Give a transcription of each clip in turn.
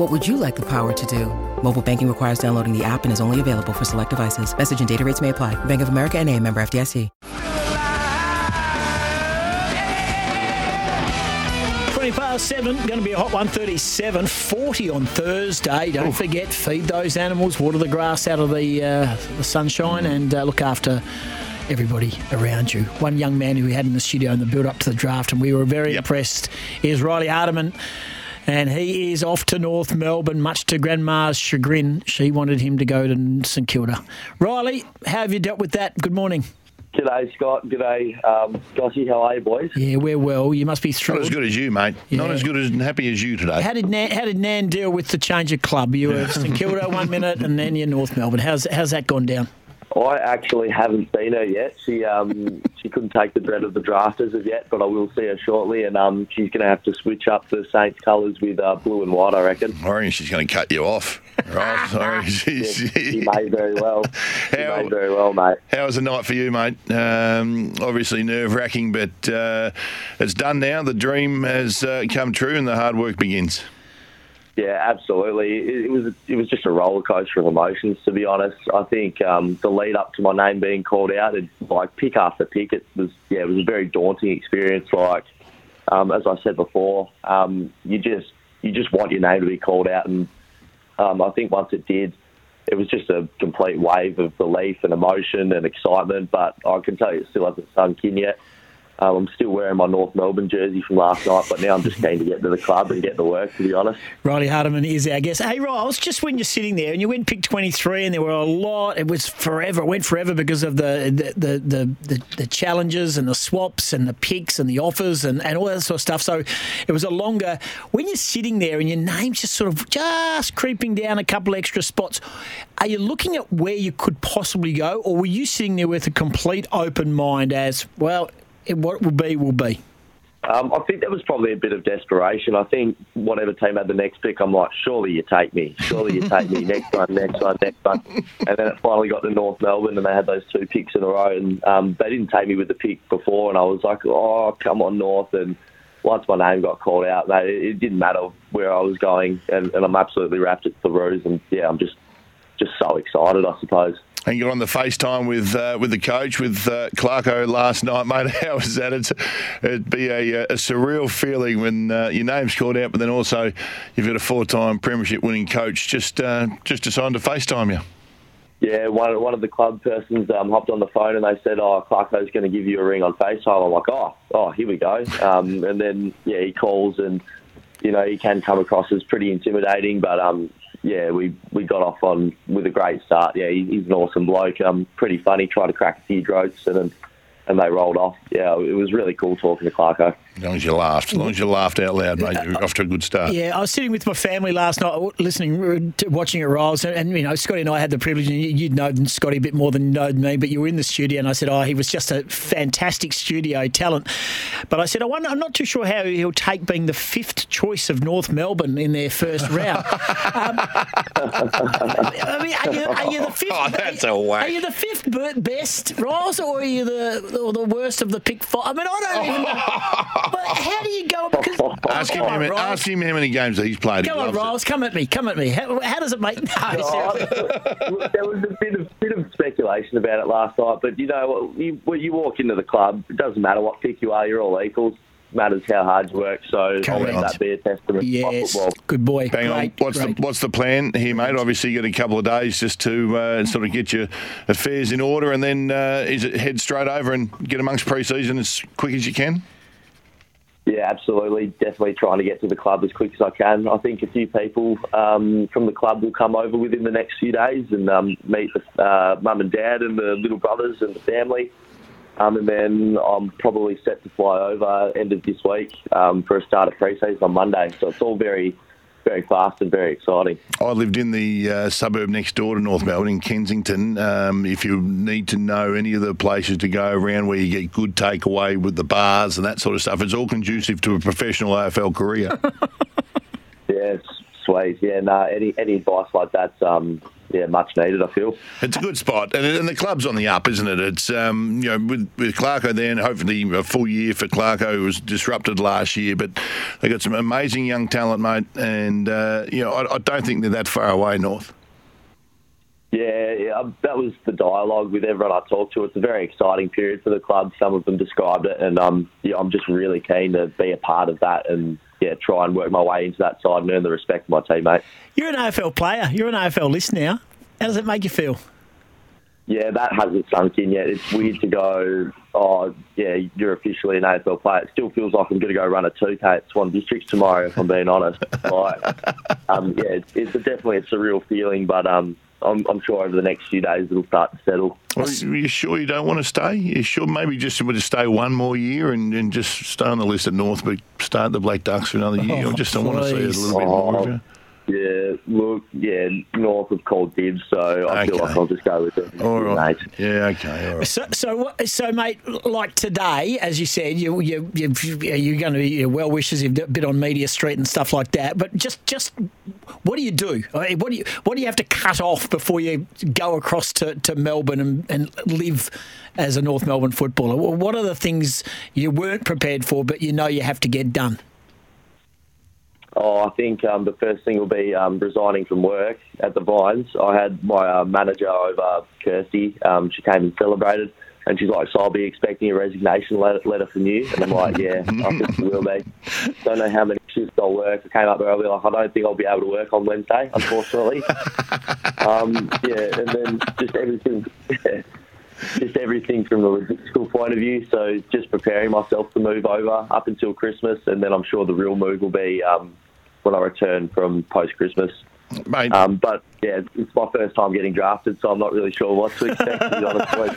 What would you like the power to do? Mobile banking requires downloading the app and is only available for select devices. Message and data rates may apply. Bank of America and a member FDIC. 20 past seven, going to be a hot 137, 40 on Thursday. Don't forget, feed those animals, water the grass out of the, uh, the sunshine, and uh, look after everybody around you. One young man who we had in the studio in the build up to the draft, and we were very impressed, is Riley Hardeman. And he is off to North Melbourne, much to Grandma's chagrin. She wanted him to go to St Kilda. Riley, how have you dealt with that? Good morning. G'day, Scott. G'day, um, Gossie. How are you, boys? Yeah, we're well. You must be Not as good as you, mate. Not as good as and happy as you today. How did Nan, how did Nan deal with the change of club? You were St Kilda one minute, and then you're North Melbourne. How's how's that gone down? I actually haven't seen her yet. She um, she couldn't take the dread of the draft as of yet, but I will see her shortly, and um, she's going to have to switch up the Saints colours with uh, blue and white, I reckon. I reckon she's going to cut you off. Right? Sorry. Yeah, she may very well. She How- may very well, mate. How was the night for you, mate? Um, obviously nerve wracking, but uh, it's done now. The dream has uh, come true, and the hard work begins. Yeah, absolutely. It, it was it was just a roller coaster of emotions, to be honest. I think um, the lead up to my name being called out, and like pick after pick, it was yeah, it was a very daunting experience. Like um, as I said before, um, you just you just want your name to be called out, and um, I think once it did, it was just a complete wave of relief and emotion and excitement. But I can tell you, it still hasn't sunk in yet. Um, I'm still wearing my North Melbourne jersey from last night, but now I'm just keen to get to the club and get to work. To be honest. Riley Hardeman is our guest. Hey, Riles, just when you're sitting there and you went pick 23 and there were a lot, it was forever, it went forever because of the the, the, the, the, the challenges and the swaps and the picks and the offers and, and all that sort of stuff. So it was a longer, when you're sitting there and your name's just sort of just creeping down a couple extra spots, are you looking at where you could possibly go or were you sitting there with a complete open mind as, well, it, what will be, will be? Um, I think there was probably a bit of desperation. I think whatever team had the next pick, I'm like, surely you take me, surely you take me, next one, next one, next one. And then it finally got to North Melbourne, and they had those two picks in a row, and um, they didn't take me with the pick before, and I was like, oh, come on, North. And once my name got called out, mate, it, it didn't matter where I was going, and, and I'm absolutely wrapped at the ruse, and yeah, I'm just just so excited, I suppose. And you got on the FaceTime with uh, with the coach with uh, Clarko last night, mate. How was that? It's, it'd be a, a surreal feeling when uh, your name's called out, but then also you've got a four-time premiership winning coach just uh, just decided to FaceTime you. Yeah, one one of the club persons um, hopped on the phone and they said, "Oh, Clarko's going to give you a ring on FaceTime." I'm like, "Oh, oh, here we go." Um, and then yeah, he calls and you know he can come across as pretty intimidating, but um, yeah, we we got off on with a great start. Yeah, he, he's an awesome bloke. Um, pretty funny. Tried to crack a few jokes and and they rolled off. Yeah, it was really cool talking to Clarko. As long as you laughed, as long as you laughed out loud, mate, you're off to a good start. Yeah, I was sitting with my family last night, listening, to, watching it Riles, and, and you know, Scotty and I had the privilege, and you- you'd known Scotty a bit more than you know me, but you were in the studio, and I said, oh, he was just a fantastic studio talent. But I said, I wonder, I'm not too sure how he'll take being the fifth choice of North Melbourne in their first round. um, I mean, are you, are you the fifth? Oh, that's a whack. Are you the fifth best, Riles, or are you the or the worst of the pick five? I mean, I don't even. but how do you go? Because Ask him, Come how on, many, Riles. ask him how many games that he's played. He on, loves it. Riles, come at me, come at me. How, how does it make? No, Oh, seriously. there was a bit of bit of speculation about it last night, but you know, you, when you walk into the club, it doesn't matter what pick you are, you're all equals. matters how hard you work. So I'll let that be a testament to my Yes, football. good boy. Bang great, on. What's great. the what's the plan here, mate? Obviously, you got a couple of days just to uh, sort of get your affairs in order, and then uh, is it head straight over and get amongst pre-season as quick as you can? Yeah, absolutely. Definitely trying to get to the club as quick as I can. I think a few people um, from the club will come over within the next few days and um, meet the uh, mum and dad and the little brothers and the family. Um, and then I'm probably set to fly over end of this week um, for a start of pre-season on Monday. So it's all very, very fast and very exciting. I lived in the uh, suburb next door to North Melbourne in Kensington. Um, if you need to know any of the places to go around where you get good takeaway with the bars and that sort of stuff, it's all conducive to a professional AFL career. Yeah, sweet. Yeah, no, any any advice like that's um, yeah much needed. I feel. It's a good spot, and, and the club's on the up, isn't it? It's um, you know with with Clarko there, and hopefully a full year for Clarko who was disrupted last year, but they got some amazing young talent, mate, and uh, you know I, I don't think they're that far away north. Yeah, yeah, um, that was the dialogue with everyone I talked to. It's a very exciting period for the club. Some of them described it, and um, yeah, I'm just really keen to be a part of that and yeah, try and work my way into that side and earn the respect of my teammates. You're an AFL player. You're an AFL list now. How does it make you feel? Yeah, that hasn't sunk in yet. It's weird to go, oh, yeah, you're officially an AFL player. It still feels like I'm going to go run a 2K at Swan Districts tomorrow, if I'm being honest. Like, um, yeah, it's, it's definitely it's a surreal feeling, but um, I'm, I'm sure over the next few days it'll start to settle. Well, are you sure you don't want to stay? You sure maybe just want to stay one more year and, and just stay on the list at North, but start the Black Ducks for another year? Oh, I just don't want to see it a little bit more of Oh, you. Yeah, look, yeah, North of cold dibs, so I feel like I'll just go with it. All right. mate. Yeah. Okay. All right. So, so, what- so, mate, like today, as you said, you, you, you, you're going to be well wishes. You've been on Media Street and stuff like that. But just, just, what do you do? I mean, What do you, what do you have to cut off before you go across to, to Melbourne and, and live as a North Melbourne footballer? Wh- What are the things you weren't prepared for, but you know you have to get done? Oh, I think um, the first thing will be um, resigning from work at the Vines. I had my uh, manager over, Kirsty. Um, she came and celebrated, and she's like, "So I'll be expecting a resignation letter, letter from you." And I'm like, "Yeah, I think it will be." Don't know how many shifts I'll work. I came up early, like, I don't think I'll be able to work on Wednesday, unfortunately. um, yeah, and then just everything. just everything from the logistical point of view. So just preparing myself to move over up until Christmas, and then I'm sure the real move will be um, when I return from post Christmas. Um, but yeah, it's my first time getting drafted, so I'm not really sure what to expect. to be honest, Luke.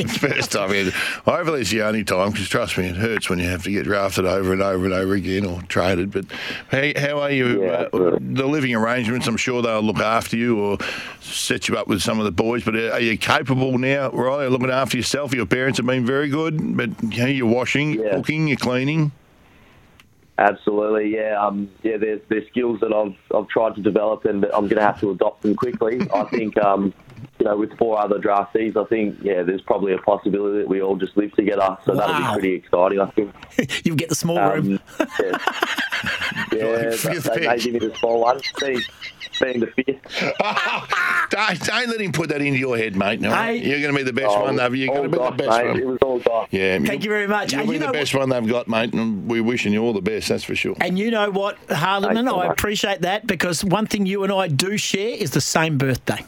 it's first time. Hopefully, it's the only time because trust me, it hurts when you have to get drafted over and over and over again or traded. But hey, how are you? Yeah, uh, the living arrangements, I'm sure they'll look after you or set you up with some of the boys. But are you capable now, Riley, looking after yourself? Your parents have been very good, but you know, you're washing, you're Yeah. cooking, you're cleaning. Absolutely, yeah. Um, yeah, there's there's skills that I've I've tried to develop, and I'm going to have to adopt them quickly. I think, um, you know, with four other draftees, I think yeah, there's probably a possibility that we all just live together. So that'll be pretty exciting. I think. you get the small room. Um, yeah, yeah they, they give me the small one. Being, being the fifth. don't, don't let him put that into your head, mate. No, Hey. you're going to be the best Oh, one. They've, you're going to be the best mate. one. It was all gosh. Yeah, Thank you very much. You'll And be you the know best one they've got, mate, and we're wishing you all the best. That's for sure. And you know what, Hardeman, Thanks I much. appreciate that because one thing you and I do share is the same birthday.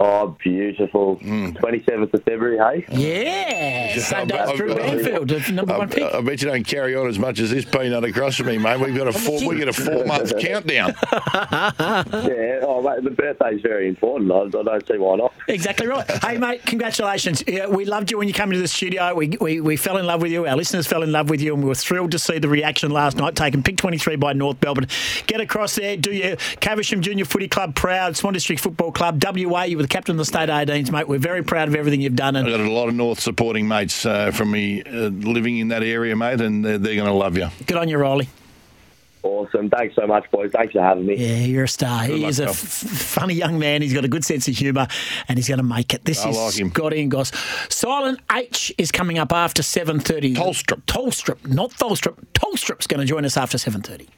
Oh, beautiful. Mm. 27th of February, hey? Yeah, same day as I've- Drew I've- Banfield, the number one pick. I bet you don't carry on as much as this peanut across from me, mate. We've got a four, we get a four month countdown. Yeah, oh, mate, the birthday's very important. I, I don't see why not. Exactly right. Hey, mate, congratulations. Yeah, we loved you when you came into the studio. We, we, we fell in love with you. Our listeners fell in love with you, and we were thrilled to see the reaction last night taken pick 23 by North Melbourne. Get across there, do your Caversham Junior Footy Club proud, Swan District Football Club, WA. You were the captain of the state 18s, mate. We're very proud of everything you've done. And I've got a lot of North supporting mates uh, from me uh, living in that area, mate, and they're, they're going to love you. good on you, Riley. Awesome. Thanks so much, boys. Thanks for having me. Yeah, you're a star. he luck, is a funny young man. He's got a good sense of humour, and he's going to make it. This I is like him. Scotty and Goss. Silent H is coming up after seven thirty. Tolstrup. Tolstrup, not Tholstrup. Tolstrup's going to join us after seven thirty.